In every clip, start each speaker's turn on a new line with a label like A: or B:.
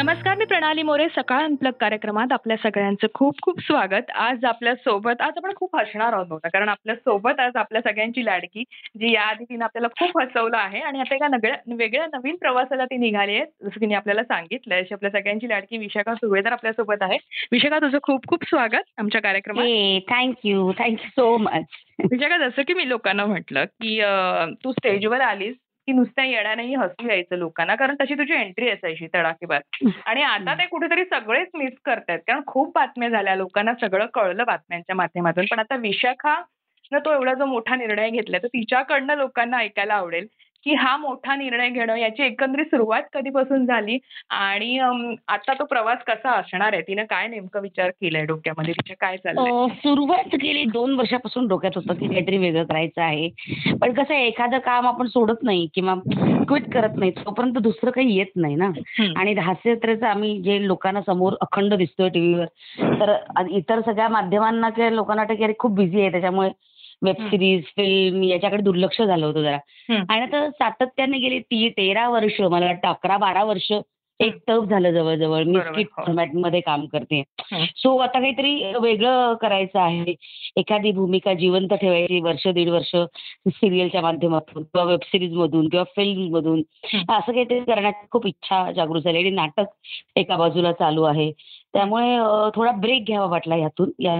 A: नमस्कार मी प्रणाली मोरे. सकाळ अनप्लग कार्यक्रमात आपल्या सगळ्यांचं खूप खूप स्वागत. आज आपल्यासोबत आज आपण खूप हसणार आहोत बघा. कारण आपल्यासोबत आज आपल्या सगळ्यांची लाडकी जी याआधी तिने आपल्याला खूप हसवलं आहे आणि आता एका नगळ्या वेगळ्या नवीन प्रवासाला ती निघाली आहे. जसं तिने आपल्याला सांगितलंय अशी आपल्या सगळ्यांची लाडकी विशाखा सुवेदार आपल्यासोबत आहे. विशाखा तुझं खूप खूप स्वागत आमच्या कार्यक्रमात.
B: Thank you thank you so much
A: Vishakha जसं की मी लोकांना म्हटलं की तू स्टेजवर आलीस. की नुसत्या येण्यानेही हसू यायचं लोकांना. कारण तशी तुझी एंट्री असायची तडाखेबाज आणि आता ते कुठेतरी सगळेच मिस करतायत. कारण खूप बातम्या झाल्या लोकांना. सगळं कळलं बातम्यांच्या माध्यमातून. पण आता विशाखा ना तो एवढा जो मोठा निर्णय घेतलाय तर तिच्याकडनं लोकांना ऐकायला आवडेल. की हा मोठा निर्णय घेणं याची एकंदरीत सुरुवात कधीपासून झाली आणि आता तो प्रवास कसा असणार आहे? तिने काय नेमकं विचार केलाय डोक्यामध्ये? तिच्या काय चाललंय?
B: सुरुवात गेली दोन वर्षापासून डोक्यात होतं की काहीतरी वेगळं करायचं आहे. पण कसं आहे एखादं काम आपण सोडत नाही किंवा क्विट करत नाही तोपर्यंत दुसरं काही येत नाही ना. आणि हास्यजत्रेचं आम्ही जे लोकांना समोर अखंड दिसतोय टीव्हीवर तर इतर सगळ्या माध्यमांना किंवा लोकांना वाटतं की अरे खूप बिझी आहे त्याच्यामुळे वेब. सिरीज फिल्म याच्याकडे दुर्लक्ष झालं होतं जरा. आणि आता सातत्याने गेली ती तेरा वर्ष मला वाटतं अकरा बारा वर्ष एक टप झालं जवळजवळ मी स्किट
A: हो.
B: फॉर्मॅटमध्ये काम करते. सो आता काहीतरी वेगळं करायचं आहे एखादी भूमिका जिवंत ठेवायची वर्ष दीड वर्ष सिरियलच्या माध्यमातून किंवा वेब सिरीज मधून किंवा फिल्म मधून. असं काहीतरी करण्याची खूप इच्छा जागृत झाली आणि नाटक एका बाजूला चालू आहे त्यामुळे थोडा ब्रेक घ्यावा वाटला यातून या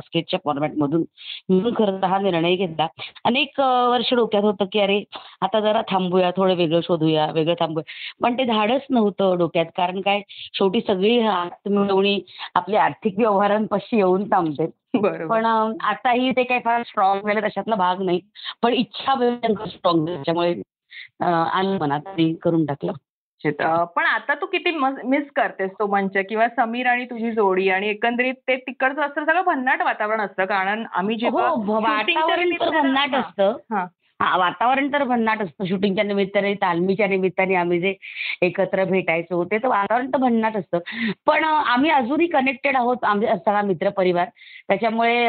B: स्केचच्या फॉर्मॅट मधून. म्हणून खरं तर हा निर्णय घेतला. अनेक वर्ष डोक्यात होतं की अरे आता जरा थांबूया थोडं वेगळं शोधूया वेगळं थांबूया. पण ते धाडच नव्हतं डोक्यात कारण काय शेवटी सगळी हात मिळवणी आपल्या आर्थिक व्यवहारांपाशी येऊन थांबते. पण आताही ते काही फार स्ट्रॉंग झालं त्याच्यातला भाग नाही. पण इच्छा स्ट्रॉंग त्याच्यामुळे आलं मनात करून टाकलं.
A: पण आता तू किती मिस करतेस तो मंच किंवा समीर आणि तुझी जोडी आणि एकंदरीत ते तिकडचं असतं सगळं भन्नाट वातावरण असतं कारण आम्ही जेव्हा
B: हो वातावरण तर भन्नाट असतं. शूटिंगच्या निमित्ताने तालमीच्या निमित्ताने आम्ही जे एकत्र भेटायचो ते तर वातावरण तर भन्नाट असतं. पण आम्ही अजूनही कनेक्टेड आहोत आमचे सगळा मित्रपरिवार त्याच्यामुळे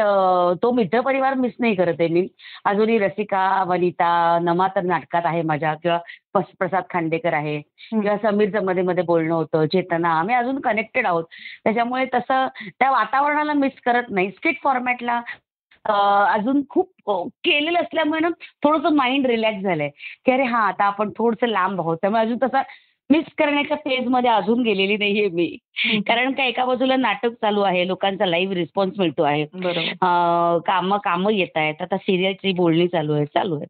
B: तो मित्रपरिवार मिस नाही करत आहे मी. अजूनही रसिका वनिता नमा तर नाटकात आहे माझ्या किंवा पस- प्रसाद खांडेकर आहे किंवा समीरचं मध्ये मध्ये बोलणं होतं चेतना. आम्ही अजून कनेक्टेड आहोत. त्याच्यामुळे तसं त्या वातावरणाला मिस करत नाही. स्किट फॉर्मॅटला अजून खूप केलेलं असल्यामुळे ना थोडंसं माइंड रिलॅक्स झालंय. की अरे हा आता आपण थोडंसं लांब आहोत. त्यामुळे अजून तसा मिस करण्याच्या फेजमध्ये अजून गेलेली नाहीये मी. कारण का एका बाजूला नाटक चालू आहे लोकांचा लाईव्ह रिस्पॉन्स मिळतो आहे. कामं कामं येत आहेत. आता सिरियलची बोलणी चालू आहे चालू आहे.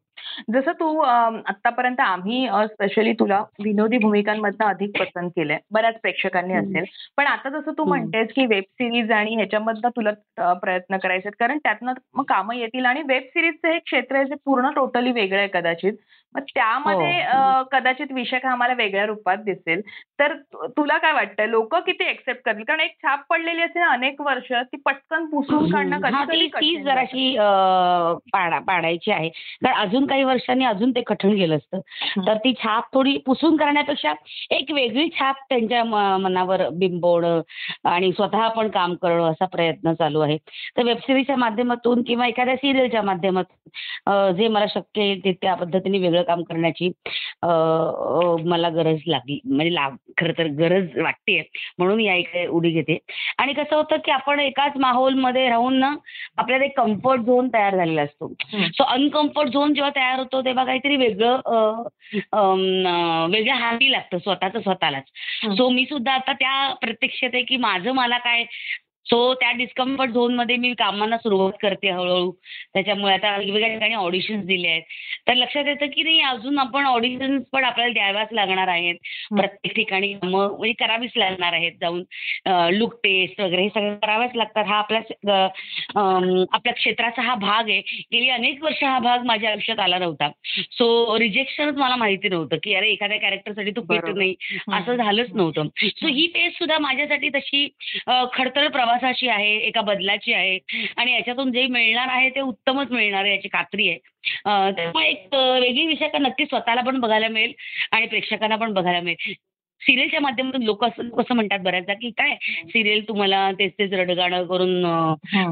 A: जसं तू आतापर्यंत आम्ही स्पेशली तुला विनोदी भूमिकांमधनं अधिक पसंत केलंय. बऱ्याच प्रेक्षकांनी. असेल. पण आता जसं तू. म्हणतेस की वेब सिरीज आणि ह्याच्यामधनं तुला प्रयत्न करायचे कारण त्यातनं मग कामं येतील आणि वेब सिरीजचं हे क्षेत्र आहे जे पूर्ण टोटली वेगळं आहे कदाचित. मग त्यामध्ये
B: हो.
A: कदाचित विशाखा आम्हाला वेगळ्या रूपात दिसेल. तर तुला काय वाटतंय? लोक किती एक्सेप्ट करतील? कारण एक छाप पडलेली असते ना अनेक वर्ष ती पटकन पुसून काढणं
B: हा
A: कधी
B: ती
A: कधी
B: तीच जराशी पाडायची आहे. कारण अजून काही वर्षांनी अजून ते कठीण गेलं असतं. तर ती छाप थोडी पुसून करण्यापेक्षा एक वेगळी छाप त्यांच्या मनावर बिंबवणं आणि स्वतः पण काम करणं असा प्रयत्न चालू आहे. तर वेब सिरीजच्या माध्यमातून किंवा एखाद्या सिरियलच्या माध्यमातून जे मला शक्य आहे ते त्या पद्धतीने वेगळं काम करण्याची मला गरज लागली. म्हणजे लाग खरं तर गरज वाटते म्हणून या इकडे उडी घेते. आणि कसं होतं की आपण एकाच माहोलमध्ये राहून ना आपल्याला एक कम्फर्ट झोन तयार झालेला असतो. सो अनकम्फर्ट झोन जेव्हा तयार होतो तेव्हा काहीतरी वेगळं अं, अं, अं, वेगळं हाती लागतं. स्वतःचं स्वतःलाच. सो मी सुद्धा आता त्या प्रत्यक्षात आहे की माझं मला काय सो त्या डिस्कम्फर्ट झोनमध्ये मी कामांना सुरुवात करते हळूहळू. त्याच्यामुळे आता वेगवेगळ्या ठिकाणी ऑडिशन्स दिले आहेत. तर लक्षात येतं की नाही अजून आपण ऑडिशन्स पण आपल्याला द्याव्याच लागणार आहेत. प्रत्येक ठिकाणी कामं म्हणजे करावीच लागणार आहेत जाऊन. लुक टेस्ट वगैरे हे सगळं कराव्याच लागतात. हा आपल्या आपल्या क्षेत्राचा हा भाग आहे. गेली अनेक वर्ष हा भाग माझ्या आयुष्यात आला नव्हता. सो रिजेक्शनच मला माहिती नव्हतं की अरे एखाद्या कॅरेक्टरसाठी तू फिट
A: बरोबर.
B: नाही. असं झालंच नव्हतं. सो ही. फेज सुद्धा माझ्यासाठी तशी खडतर प्रवासाची आहे एका बदलाची आहे आणि याच्यातून जे मिळणार आहे ते उत्तमच मिळणार आहे याची खात्री आहे. त्यामुळे एक वेगळी विशाखा नक्की स्वतःला पण बघायला मिळेल आणि प्रेक्षकांना पण बघायला मिळेल. सिरियलच्या माध्यमातून लोक असं लोक असं म्हणतात बऱ्याचदा की काय सिरियल तुम्हाला तेच तेच रडगाणं करून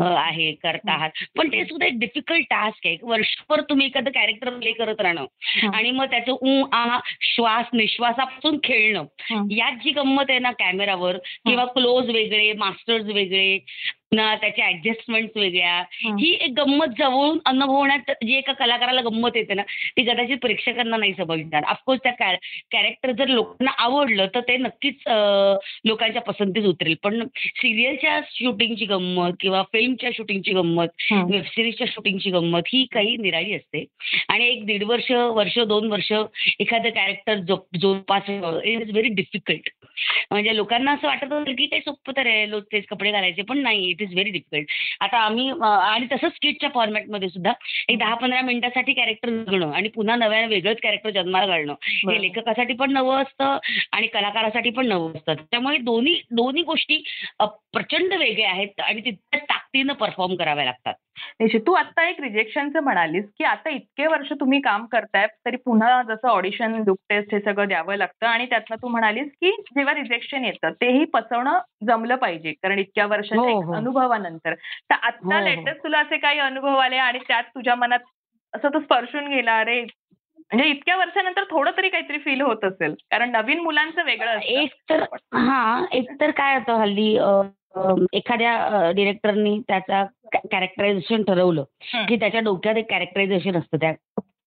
B: आहे करत आहात. पण ते सुद्धा एक डिफिकल्ट टास्क आहे. वर्षभर तुम्ही एखादं कॅरेक्टर प्ले करत राहणं. आणि मग त्याचं उ आ श्वास निश्वासापासून खेळणं. यात जी गंमत आहे ना कॅमेरावर किंवा क्लोज वेगळे मास्टर्स वेगळे ना त्याच्या ऍडजस्टमेंट वेगळ्या.
A: हं.
B: एक गंमत जवळून अनुभवण्यात जी एका कलाकाराला गंमत येते ना ती कदाचित प्रेक्षकांना नाही समजणार. ऑफकोर्स त्या कॅरेक्टर जर लोकांना आवडलं तर ते नक्कीच लोकांच्या पसंतीस उतरेल. पण सिरियलच्या शूटिंगची गंमत किंवा फिल्मच्या शूटिंगची गंमत
A: हं.
B: वेब सिरीजच्या शूटिंगची गंमत ही काही निराळी असते. आणि एक दीड वर्ष वर्ष दोन वर्ष एखादं कॅरेक्टर जोपास इट इज व्हेरी डिफिकल्ट म्हणजे लोकांना असं वाटत असेल की काही सोपं तर आहे लोक तेच कपडे घालायचे पण नाही इट इज व्हेरी डिफिकल्ट आता आम्ही आणि तसंच स्किटच्या फॉर्मॅटमध्ये सुद्धा एक दहा पंधरा मिनिटासाठी कॅरेक्टर जगणं आणि पुन्हा नव्यानं वेगळंच कॅरेक्टर जन्माला घालणं. हे. लेखकासाठी पण नवं असतं आणि कलाकारासाठी पण नवं असतं. त्यामुळे दोन्ही दोन्ही गोष्टी प्रचंड वेगळ्या आहेत आणि तितक्याच ताकदीनं परफॉर्म कराव्या लागतात.
A: निश्चित तू आता एक रिजेक्शनचं म्हणालीस की आता इतके वर्ष तुम्ही काम करताय तरी पुन्हा जसं ऑडिशन लुक टेस्ट हे सगळं द्यावं लागतं आणि त्यातनं तू म्हणालीस की जेव्हा रिजेक्शन येतं तेही पचवणं जमलं पाहिजे कारण इतक्या वर्षाच्या
B: हो,
A: एक
B: हो.
A: अनुभवानंतर तर आता
B: हो, हो.
A: लेटेस्ट तुला असे काही अनुभव आले आणि त्यात तुझ्या मनात असं तो स्पर्शून गेला अरे म्हणजे इतक्या वर्षानंतर थोडं तरी काहीतरी फील होत असेल कारण नवीन मुलांचं वेगळं असतं.
B: एक तर हा एक तर काय होतं हल्ली एखाद्या डिरेक्टरनी त्याचा कॅरेक्टरायझेशन ठरवलं. की त्याच्या डोक्यात एक कॅरेक्टरायझेशन असतं त्या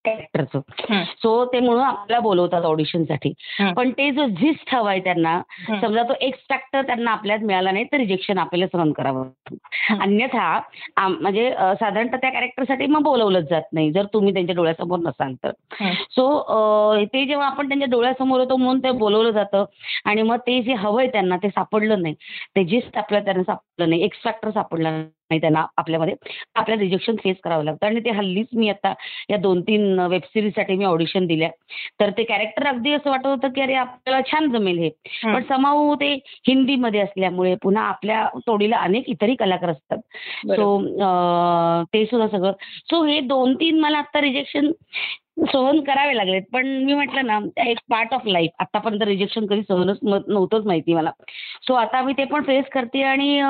B: कॅरेक्टरचं. सो ते म्हणून आपल्याला बोलवतात ऑडिशनसाठी. पण ते जो झिस्ट हवाय त्यांना. समजा तो एक्स फॅक्टर त्यांना आपल्यात मिळाला नाही तर रिजेक्शन आपल्याला सहन करावं लागतं. अन्यथा म्हणजे साधारणतः त्या कॅरेक्टरसाठी मग बोलवलंच जात नाही जर तुम्ही त्यांच्या डोळ्यासमोर नसाल तर. सो ते जेव्हा आपण त्यांच्या डोळ्यासमोर होतो म्हणून ते बोलवलं जातं आणि मग ते जे हवंय त्यांना ते सापडलं नाही ते जिस्ट आपल्याला त्यांना सापडलं नाही एक्स फॅक्टर सापडला नाही त्यांना आपल्यामध्ये आपल्याला रिजेक्शन फेस करावं लागतं. आणि ते हल्लीच मी आता या दोन तीन वेब सिरीजसाठी मी ऑडिशन दिल्या. तर ते कॅरेक्टर अगदी असं वाटत होतं की अरे आपल्याला छान जमेल हे.
A: हं.
B: पण समाऊ ते हिंदीमध्ये असल्यामुळे पुन्हा आपल्या तोडीला अनेक इतरही कलाकार असतात. सो ते सुद्धा सगळं. सो हे दोन तीन मला आता रिजेक्शन सहन करावे लागलेत. पण मी म्हटलं ना एक पार्ट ऑफ लाईफ आतापर्यंत रिजेक्शन कधी सहनच नव्हतंच माहिती मला. सो आता मी ते पण फेस करते आणि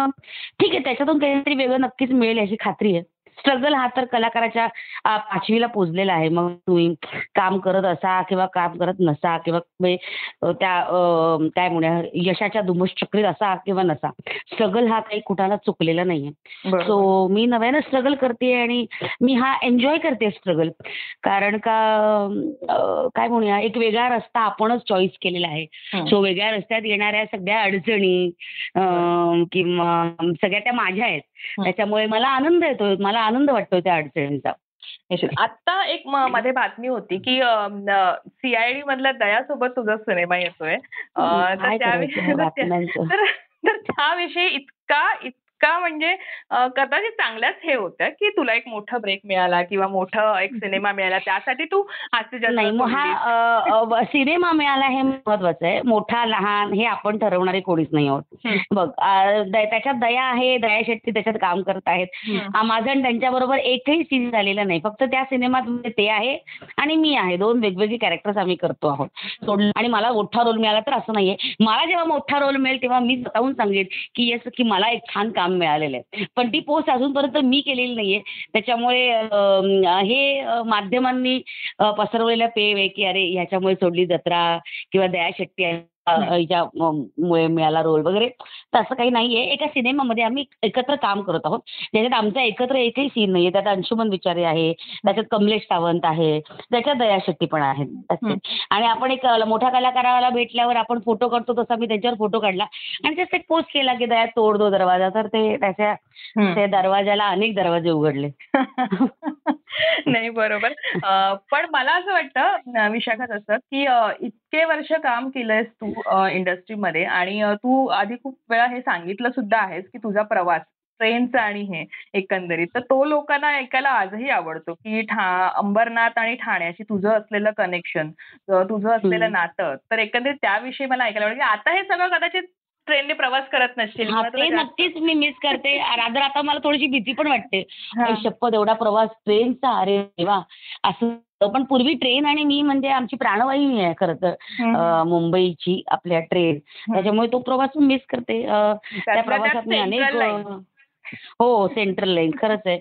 B: ठीक आहे त्याच्यातून काहीतरी वेगळं नक्कीच मिळेल याची खात्री आहे. स्ट्रगल हा तर कलाकाराच्या पाचवीला पोचलेला आहे मग तुम्ही काम करत असा किंवा काम करत नसा किंवा म्हणजे, त्या काय म्हणूया यशाच्या धुमश्चक्रीत असा किंवा नसा स्ट्रगल हा काही कुणाला चुकलेला नाहीये. सो मी नव्यानं स्ट्रगल करते आणि मी हा एन्जॉय करते स्ट्रगल कारण का काय म्हणूया एक वेगळा रस्ता आपणच चॉईस केलेला आहे. सो वेगळ्या रस्त्यात येणाऱ्या सगळ्या अडचणी किंवा सगळ्या त्या माझ्या आहेत. त्याच्यामुळे मला आनंद येतो मला आनंद वाटतो त्या अडचणींचा.
A: आता एक मध्ये बातमी होती की सीआयडी मधल्या दयासोबत तुझा सिनेमा येतोय. तर त्याविषयी इतका इतका म्हणजे कदाचित चांगल्याच हे होत्या की तुला एक मोठा ब्रेक मिळाला किंवा मोठा एक सिनेमा मिळाला त्यासाठी तू
B: नाही मग हा सिनेमा मिळाला हे महत्वाचं आहे. मोठा लहान हे आपण ठरवणारे कोणीच नाही आहोत. बघ त्याच्यात दया आहे दया शेट्टी त्याच्यात काम करत आहेत. माझं आणि त्यांच्याबरोबर एकही सीन झालेला नाही. फक्त त्या सिनेमात ते आहे आणि मी आहे. दोन वेगवेगळे कॅरेक्टर्स आम्ही करतो आहोत. आणि मला मोठा रोल मिळाला तर असं नाहीये. मला जेव्हा मोठा रोल मिळेल तेव्हा मी स्वतःहून सांगेन की येस की मला एक छान काम मिळालेलं आहे. पण ती पोस्ट अजूनपर्यंत मी केलेली नाहीये. त्याच्यामुळे हे माध्यमांनी पसरवलेला पसरवलेल्या पेव आहे की अरे ह्याच्यामुळे सोडली जत्रा किंवा दया शेट्टी आहे, हिच्या म- मुळे मिळाला रोल वगैरे. तसं काही नाहीये. एका सिनेमामध्ये आम्ही एकत्र काम करत आहोत. ज्याच्यात आमचा एकत्र एकही सीन नाहीये. त्यात अंशुमन विचारे आहे. त्याच्यात कमलेश सावंत आहे. त्याच्यात दया शेट्टी पण आहेत. आणि आपण एक मोठ्या कलाकाराला भेटल्यावर आपण फोटो काढतो. तसा मी त्याच्यावर फोटो काढला. आणि जस्ट एक पोस्ट केला की दया तोड दो दरवाजा. तर ते त्याच्या. त्या दरवाजाला अनेक दरवाजे उघडले.
A: नाही बरोबर. पण मला असं वाटतं विशाखा तसं की इतके वर्ष काम केलंयस तू इंडस्ट्रीमध्ये आणि तू आधी खूप वेळा हे सांगितलं सुद्धा आहेस की तुझा प्रवास ट्रेनचा आणि हे एकंदरीत. तर तो लोकांना ऐकायला आजही आवडतो की ठा अंबरनाथ आणि ठाण्याशी तुझं असलेलं कनेक्शन तुझं असलेलं. नातं. तर एकंदरीत त्याविषयी मला ऐकायला आवडेल की आता हे सगळं कदाचित ट्रेनने प्रवास करत नसशील
B: हा
A: किंवा तुला
B: ते नक्कीच मी मिस करते. रादर आता मला थोडीशी भीती पण वाटते.
A: हा.
B: शपथ एवढा प्रवास ट्रेनचा अरे देवा. असं पण पूर्वी ट्रेन आणि मी म्हणजे आमची प्राणवाहिनी आहे खरं तर. मुंबईची आपल्या ट्रेन त्याच्यामुळे तो प्रवास मिस करते. त्या प्रवासात मी अनेक हो सेंट्रल लाईन खरंच आहे.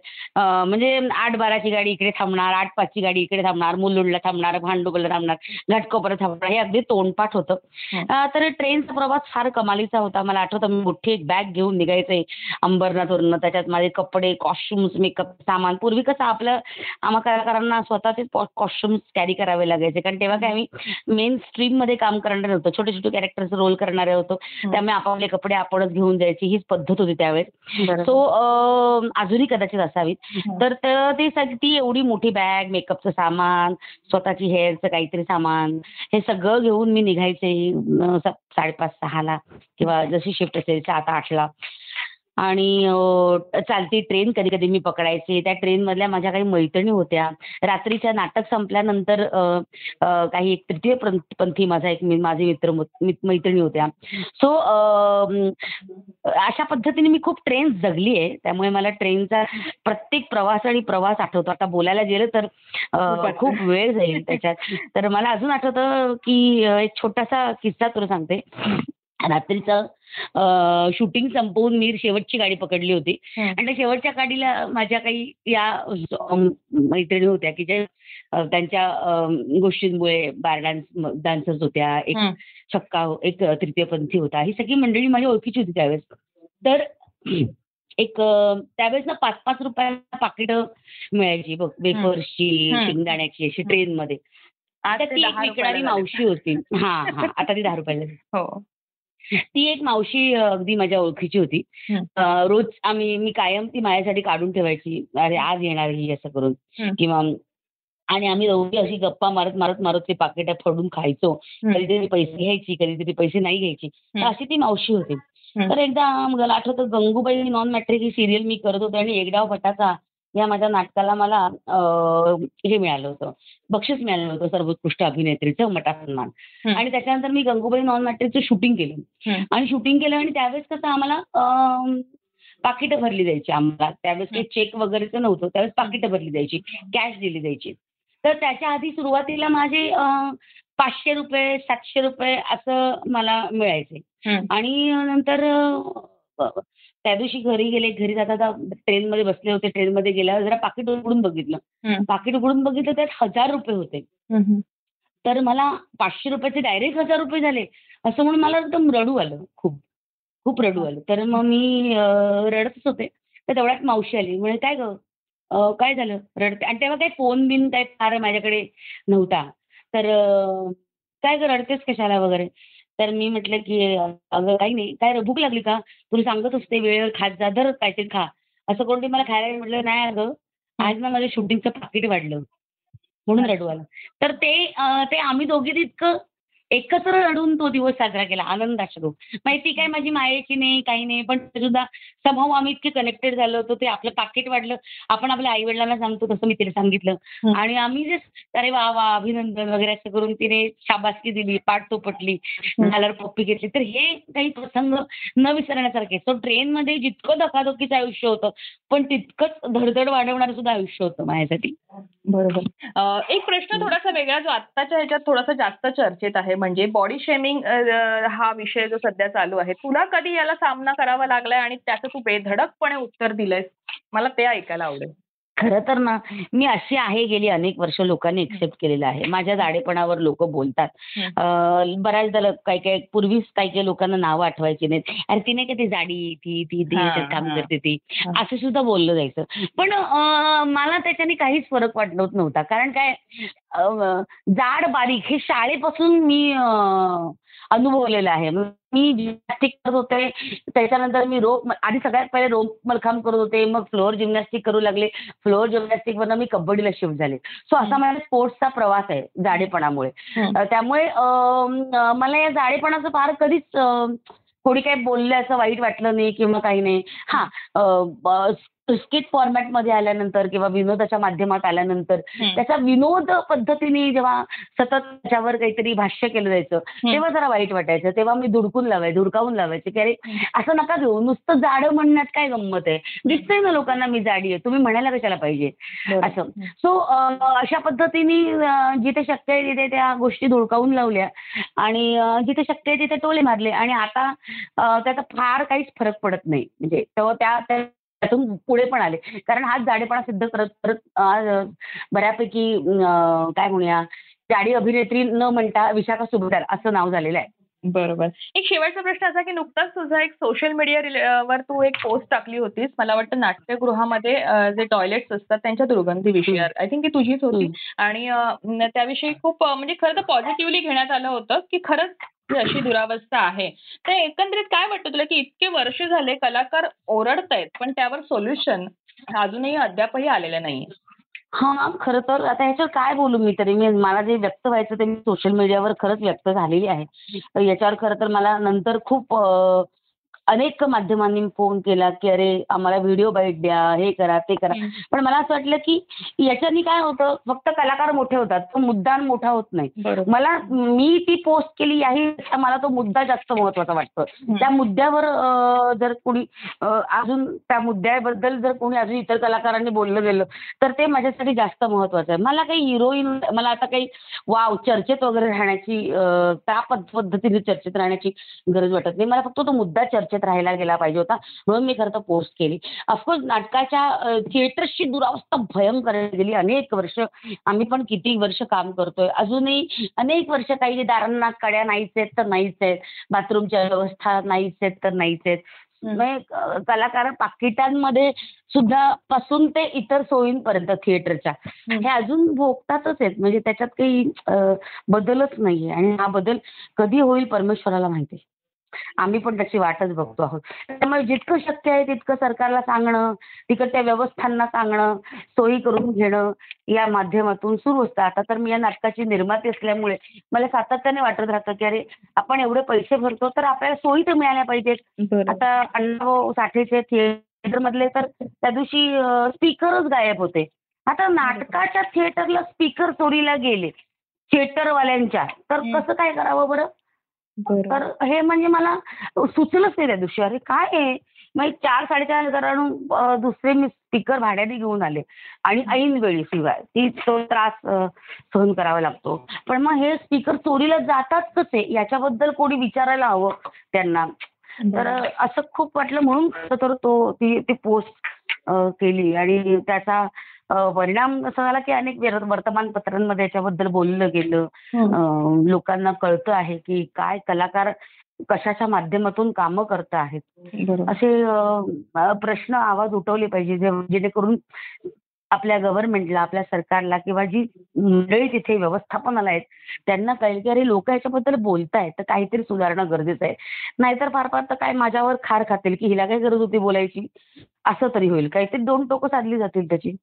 B: म्हणजे आठ बाराची गाडी इकडे थांबणार आठ पाचची गाडी इकडे थांबणार मुलुंडला थांबणार भांडुपला थांबणार घाटकोपरला थांबणार हे अगदी तोंडपाठ होतं.
A: हं.
B: तर ट्रेनचा प्रवास फार कमालीचा होता. मला आठवतं मी मोठी एक बॅग घेऊन निघायचे अंबरनाथवरनं. त्याच्यात माझे कपडे कॉस्ट्युम्स मेकअप सामान. पूर्वी कसं आपलं आम्हा कलाकारांना स्वतःचे कॉस्ट्युम्स कॅरी करावे लागायचे. कारण तेव्हा काय आम्ही मेन स्ट्रीममध्ये काम करणारे नव्हतो. छोटे छोटे कॅरेक्टर्स रोल करणारे होतो. त्यामुळे आपापले कपडे आपणच घेऊन जायची हीच पद्धत होती त्यावेळेस.
A: बरोबर.
B: सो अजूनही कदाचित असावीत. तर त- ते ती एवढी मोठी बॅग मेकअपचं सामान स्वतःची हेअरचं काहीतरी सामान हे सगळं घेऊन मी निघायचे साडेपाच सहाला किंवा जशी शिफ्ट असेल सात आठला आणि चालती ट्रेन कधी कधी मी पकडायचे. त्या ट्रेनमधल्या माझ्या काही मैत्रिणी होत्या. रात्रीच्या नाटक संपल्यानंतर काही एक तृतीय पंथ- पंथी माझा एक मी- माझे मित्र मैत्रिणी होत्या. सो अशा पद्धतीने मी खूप ट्रेन जगली आहे. त्यामुळे मला ट्रेनचा प्रत्येक प्रवास आणि प्रवास आठवतो. आता बोलायला गेलं तर. खूप वेळ जाईल त्याच्यात. तर मला अजून आठवतं की एक छोटासा किस्सा तुला सांगते. रात्रीचं शूटिंग संपवून मी शेवटची गाडी पकडली होती. आणि त्या शेवटच्या गाडीला माझ्या काही या मैत्रिणी होत्या की ज्या त्यांच्या गोष्टींमुळे बार डान्स डान्सर्स होत्या एक. छक्का एक तृतीयपंथी होता. ही सगळी मंडळी माझ्या ओळखीची होती त्यावेळेस. तर एक त्यावेळेस ना पाच पाच रुपयाला पाकिट मिळायची बघ वेफर्सची. शेंगदाण्याची अशी ट्रेनमध्ये.
A: आज
B: तर
A: ते
B: ती एक
A: 10
B: विकणारी. मावशी होती. हा हा आता ती दहा रुपयाला ती एक मावशी अगदी माझ्या ओळखीची होती. रोज आम्ही मी कायम ती माझ्यासाठी काढून ठेवायची. अरे आज येणार ही असं करून. किंवा आणि आम्ही दोघी अशी गप्पा मारत मारत मारत ते पाकिट फोडून खायचो. कधीतरी पैसे घ्यायची कधीतरी पैसे नाही घ्यायची. तर. अशी ती मावशी होती. तर एकदा मला आठवतं गंगूबाई नॉन मॅट्रिक ही सिरियल मी करत होते आणि एक डाव फटाका या माझ्या नाटकाला मला हे मिळालं होतं. बक्षीस मिळालं होतं सर्वोत्कृष्ट अभिनेत्रीचं मटा सन्मान. आणि त्याच्यानंतर मी गंगूबाई नॉन मॅट्रिकचं शूटिंग केलं. आणि शूटिंग केलं आणि त्यावेळेस कसं आम्हाला पाकिटं भरली जायची आम्हाला. त्यावेळेस काही चेक वगैरेचं नव्हतं. त्यावेळेस पाकिटं भरली जायची. कॅश दिली जायची. तर त्याच्या आधी सुरुवातीला माझे पाचशे रुपये सातशे रुपये असं मला मिळायचे. आणि नंतर त्या दिवशी घरी गेले घरी जाता ट्रेनमध्ये बसले होते ट्रेनमध्ये गेल्यावर जरा पाकिट उघडून बघितलं. पाकिट उघडून बघितलं त्यात हजार रुपये होते. तर मला पाचशे रुपयाचे डायरेक्ट हजार रुपये झाले. असं म्हणून मला एकदम रडू आलं खूप. खूप रडू आलं. तर मग मी रडतच होते. तर तेवढ्यात मावशी आली. म्हणजे काय ग? काय झालं? रडते आणि तेव्हा काही फोन बिन काय फार माझ्याकडे नव्हता. तर काय ग रडतेस कशाला वगैरे? तर मी म्हटलं की अगं काही नाही. काय रे, भूक लागली का? तुला सांगत असते वेळेवर खात जा धर काहीतरी खा. असं कोणते मला खायला म्हटलं नाही अगं आज ना माझ्या शूटिंगचं पाकिट वाढलं. म्हणून रडू आलं. तर ते ते आम्ही दोघी तितकं एकत्र रडून तो दिवस साजरा केला आनंदाश्रू माहिती काय? माझी मायेची नाही काही नाही पण सुद्धा समभाव आम्ही इतके कनेक्टेड झालो होतो ते आपलं पाकिट वाढलं. आपण आपल्या आई वडिलांना सांगतो तसं मी तिला सांगितलं. आणि आम्ही जे अरे वा वा अभिनंदन वगैरे असं करून तिने शाबासकी दिली पाठ चोपटली गालावर पप्पी घेतली. तर हे काही प्रसंग न विसरण्यासारखे. सो ट्रेनमध्ये जितकं धकाधकीचं आयुष्य होतं पण तितकंच धडधड वाढवणारं सुद्धा आयुष्य होतं माझ्यासाठी.
A: बरोबर. एक प्रश्न थोडासा वेगळा जो आत्ताच्या ह्याच्यात थोडासा जास्त चर्चेत आहे म्हणजे बॉडी शेमिंग हा विषय जो सध्या चालू आहे तुला कधी याला सामना करावा लागलाय आणि त्याचं तू बेधडकपणे उत्तर दिलंयस? मला ते ऐकायला आवडेल.
B: खरं तर ना मी अशी आहे गेली अनेक वर्ष लोकांनी एक्सेप्ट केलेलं आहे माझ्या जाडेपणावर लोक बोलतात. अं, बऱ्याचदा लोक- काही काही पूर्वीच काही काही लोकांना नावं आठवायची नाहीत अरे ती नाही का ती जाडी ती ती ती याच्यात काम
A: हां.
B: करते ती
A: हां.
B: असं सुद्धा बोललं जायचं पण अं, मला त्याच्याने काहीच फरक वाटत नव्हता कारण काय अं, जाड बारीक हे शाळेपासून मी अं, अनुभवलेलं आहे. मी जिमनॅस्टिक करत होते त्याच्यानंतर मी रोप आधी सगळ्यात पहिले रोप मलखांब करत होते मग फ्लोअर जिमनॅस्टिक करू लागले. फ्लोअर जिमनॅस्टिकवरनं मी कबड्डीला शिफ्ट झाले. सो असा. माझा स्पोर्ट्सचा प्रवास आहे जाडेपणामुळे. त्यामुळे मला या जाडेपणाचं फार कधीच कोणी काही बोललं असं वाईट वाटलं नाही किंवा काही नाही. हा स्किट फॉर्मॅटमध्ये आल्यानंतर किंवा विनोदाच्या माध्यमात आल्यानंतर. त्याचा विनोद पद्धतीने जेव्हा सतत त्याच्यावर काहीतरी भाष्य केलं जायचं तेव्हा जरा वाईट वाटायचं. तेव्हा मी धुडकून लावायचे धुडकावून लावायचे. की अरे असं नका घेऊ. नुसतं जाडं म्हणण्यात काय गंमत आहे? दिसतंय ना लोकांना मी जाडी आहे. तुम्ही म्हणायला कशाला पाहिजे. असं. सो अशा पद्धतीने जिथे शक्य आहे तिथे त्या गोष्टी धुडकावून लावल्या आणि जिथे शक्य आहे तिथे टोले मारले. आणि आता त्याचा फार काहीच फरक पडत नाही. म्हणजे तो त्या त्या- त्यातून पुढे पण आले. कारण हाच जाडेपणा सिद्ध करत करत बऱ्यापैकी काय म्हणूया जाडी अभिनेत्री न म्हणता विशाखा सुभेदार असं नाव झालेलं आहे.
A: बरोबर. एक शेवटचा प्रश्न असा की नुकताच तुझा एक सोशल मीडिया वर तू एक पोस्ट टाकली होतीस. मला वाटतं नाट्यगृहामध्ये जे टॉयलेट्स असतात त्यांच्या दुर्गंधीविषयी आय थिंक ती तुझीच होती. आणि त्याविषयी खूप म्हणजे खरं तर पॉझिटिव्हली घेण्यात आलं होतं की खरंच अशी दुरावस्था आहे. तर एकंदरीत काय वाटतं तुला की इतके वर्ष झाले कलाकार ओरडतायत पण त्यावर सोल्युशन अजूनही अद्यापही आलेलं नाहीये?
B: हा खरं तर आता ह्याच्यावर काय बोलू मी तरी? मी मला जे व्यक्त व्हायचं ते मी सोशल मीडियावर खरंच व्यक्त झालेली आहे. याच्यावर खरं तर मला नंतर खूप अनेक माध्यमांनी फोन केला की अरे आम्हाला व्हिडिओ बाईट द्या हे करा ते करा. पण मला असं वाटलं की याच्यानी काय होतं फक्त कलाकार मोठे होतात तो मुद्दा मोठा होत नाही. मला मी ती पोस्ट केली याहीपेक्षा मला तो मुद्दा जास्त महत्त्वाचा वाटतो. त्या मुद्द्यावर जर कोणी अजून त्या मुद्द्याबद्दल जर कोणी अजून इतर कलाकारांनी बोललं गेलं तर ते माझ्यासाठी जास्त महत्वाचं आहे. मला काही हिरोईन मला आता काही वाव चर्चेत वगैरे राहण्याची त्या पद्ध- पद्धतीने चर्चेत राहण्याची गरज वाटत नाही. मला फक्त तो मुद्दा चर्चेत राहायला गेला पाहिजे होता. म्हणून मी खरं तर पोस्ट केली. ऑफकोर्स नाटकाच्या थिएटर्सची दुरावस्था भयंकर आहे. गेली अनेक वर्ष. आम्ही पण किती वर्ष काम करतोय. अजूनही अनेक वर्ष काही दारांना कड्या नाहीच आहेत तर नाहीच आहेत. बाथरूमच्या व्यवस्था नाहीच आहेत तर नाहीच आहेत. कलाकार पाकिटांमध्ये सुद्धा पासून ते इतर सोयींपर्यंत थिएटरच्या हे अजून भोगतातच आहेत. म्हणजे त्याच्यात काही बदलच नाहीये. आणि हा बदल कधी होईल परमेश्वराला माहिती. आम्ही पण त्याची वाटच बघतो आहोत. त्यामुळे जितकं शक्य आहे तितकं सरकारला सांगणं तिकडच्या व्यवस्थांना सांगणं सोयी करून घेणं या माध्यमातून सुरू असतं. आता तर मी या नाटकाची निर्माती असल्यामुळे मला सातत्याने वाटत राहतं की अरे आपण एवढे पैसे भरतो तर आपल्याला सोयी तर मिळाल्या पाहिजेत. आता अण्णाभाऊ साठेचे थिएटर मधले तर त्या दिवशी स्पीकरच गायब होते. आता नाटकाच्या थिएटरला स्पीकर चोरीला गेले. थिएटरवाल्यांच्या. तर. कसं काय करावं बरं? तर हे म्हणजे मला सुचलंच नाही त्या दिवशी. अरे काय आहे मग चार साडेचार अं, दुसरे मी स्पीकर भाड्याने घेऊन आले. आणि ऐन वेळी शिवाय. ती तो त्रास सहन करावा लागतो. पण मग हे स्पीकर चोरीला जातात कसे याच्याबद्दल कोणी विचारायला हवं त्यांना. तर असं खूप वाटलं. म्हणून तर तो ती ती पोस्ट केली. आणि त्याचा परिणाम असा झाला की अनेक वेर- वर्तमानपत्रांमध्ये याच्याबद्दल बोललं गेलं. लोकांना कळतं आहे की काय कलाकार कशाच्या माध्यमातून कामं करत आहेत.
A: बरोबर.
B: असे प्रश्न आवाज उठवले पाहिजे जेणेकरून आपल्या गव्हर्नमेंटला आपल्या सरकारला किंवा जी मंडळी तिथे व्यवस्थापनाला आहेत त्यांना कळेल की अरे लोक याच्याबद्दल बोलतायत तर काहीतरी सुधारणं गरजेचं आहे. नाहीतर फार फार तर काय माझ्यावर खार खातील की हिला काय गरज होती बोलायची? असं तरी होईल. काहीतरी दोन टोकं साधली जातील त्याची.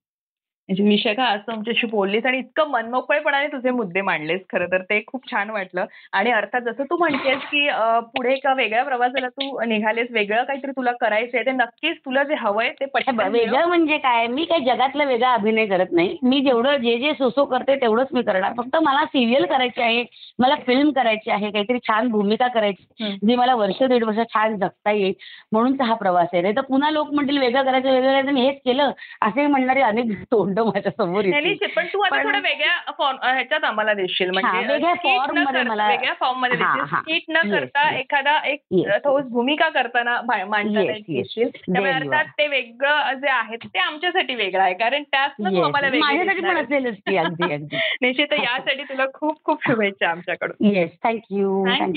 A: विशाखा आज तू आमच्याशी बोललीस आणि इतकं मनमोकळेपणाने तुझे मुद्दे मांडलेस खरं तर ते खूप छान वाटलं. आणि अर्थात जसं तू म्हणतेस की पुढे एका वेगळ्या प्रवासाला तू निघालेस वेगळं काहीतरी तुला करायचंय ते नक्कीच तुला जे हवंय ते पटकन.
B: वेगळं म्हणजे काय? मी काही जगातला वेगळा अभिनय करत नाही. मी जेवढं जे जे सोसो करते तेवढंच मी करणार. फक्त मला सिरियल करायची आहे मला फिल्म करायची आहे काहीतरी छान भूमिका करायची. जी मला वर्ष दीड वर्ष छान जगता येईल म्हणून हा प्रवास आहे. नाही तर पुन्हा लोक म्हणतील वेगळं करायचं वेगळं करायचं मी हेच केलं. असे म्हणणारे अनेक तोंड
A: माझ्यासमोर पण तू आता थोडं वेगळ्या फॉर्म ह्याच्यात आम्हाला देशील. म्हणजे
B: फॉर्ममध्ये
A: देशील. स्किट न करता. एखादा एक. ठोस भूमिका करताना मांडताना. देशील त्यामुळे अर्थात ते वेगळं जे आहे ते आमच्यासाठी वेगळं आहे. कारण त्यातनं तू
B: Yes.
A: आम्हाला वेगळं निश्चित यासाठी तुला खूप खूप शुभेच्छा आमच्याकडून.
B: Yes thank you
A: Thank